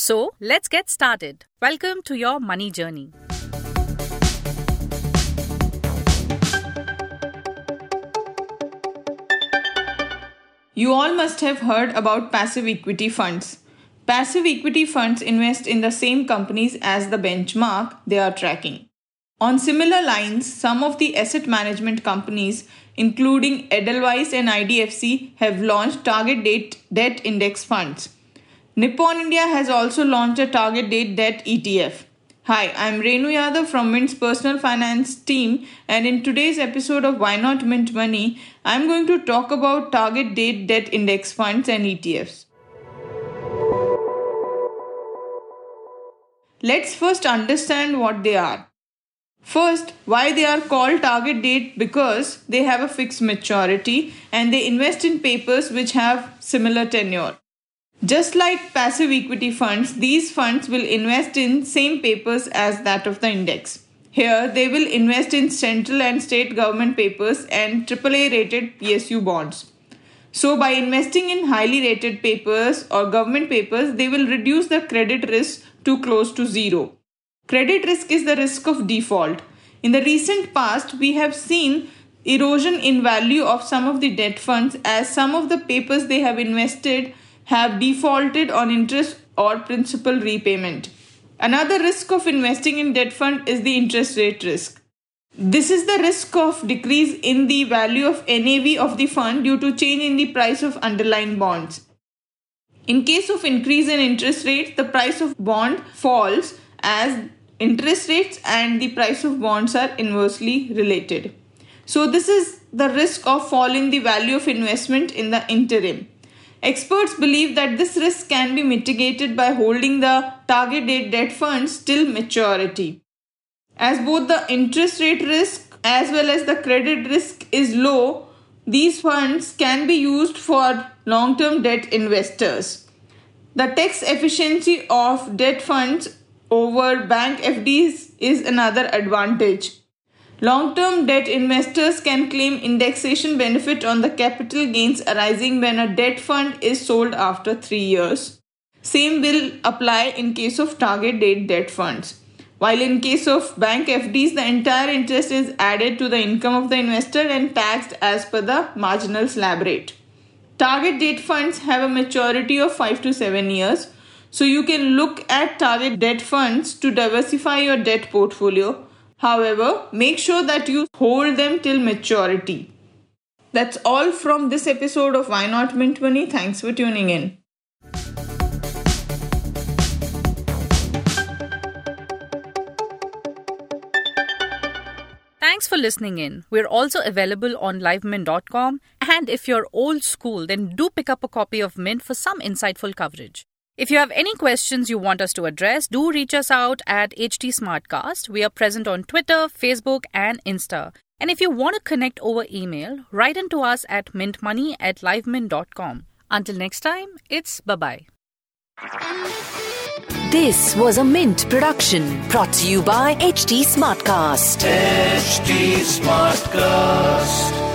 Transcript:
So, let's get started. Welcome to your money journey. You all must have heard about passive equity funds. Passive equity funds invest in the same companies as the benchmark they are tracking. On similar lines, some of the asset management companies, including Edelweiss and IDFC, have launched target date debt index funds. Nippon India has also launched a target date debt ETF. Hi, I'm Renu Yadav from Mint's personal finance team, and in today's episode of Why Not Mint Money, I'm going to talk about target date debt index funds and ETFs. Let's first understand what they are. First, why they are called target date because they have a fixed maturity and they invest in papers which have similar tenure. Just like passive equity funds, these funds will invest in same papers as that of the index. Here, they will invest in central and state government papers and AAA rated PSU bonds. So, by investing in highly rated papers or government papers, they will reduce the credit risk to close to zero. Credit risk is the risk of default. In the recent past, we have seen erosion in value of some of the debt funds as some of the papers they have invested have defaulted on interest or principal repayment. Another risk of investing in debt fund is the interest rate risk. This is the risk of decrease in the value of NAV of the fund due to change in the price of underlying bonds. In case of increase in interest rates, the price of bond falls as interest rates and the price of bonds are inversely related. So this is the risk of fall in the value of investment in the interim. Experts believe that this risk can be mitigated by holding the target date debt funds till maturity. As both the interest rate risk as well as the credit risk is low, these funds can be used for long term debt investors. The tax efficiency of debt funds over bank FDs is another advantage. Long term debt investors can claim indexation benefit on the capital gains arising when a debt fund is sold after 3 years. Same will apply in case of target date debt funds. While in case of bank FDs, the entire interest is added to the income of the investor and taxed as per the marginal slab rate. Target date funds have a maturity of 5 to 7 years, so you can look at target debt funds to diversify your debt portfolio However, make sure that you hold them till maturity. That's all from this episode of Why Not Mint Money. Thanks for tuning in. Thanks for listening in. We're also available on livemint.com. And if you're old school, then do pick up a copy of Mint for some insightful coverage. If you have any questions you want us to address, do reach us out at HT Smartcast. We are present on Twitter, Facebook, and Insta. And if you want to connect over email, write into us at mintmoney at livemint.com. Until next time, it's bye bye. This was a Mint production brought to you by HT Smartcast. HT Smartcast.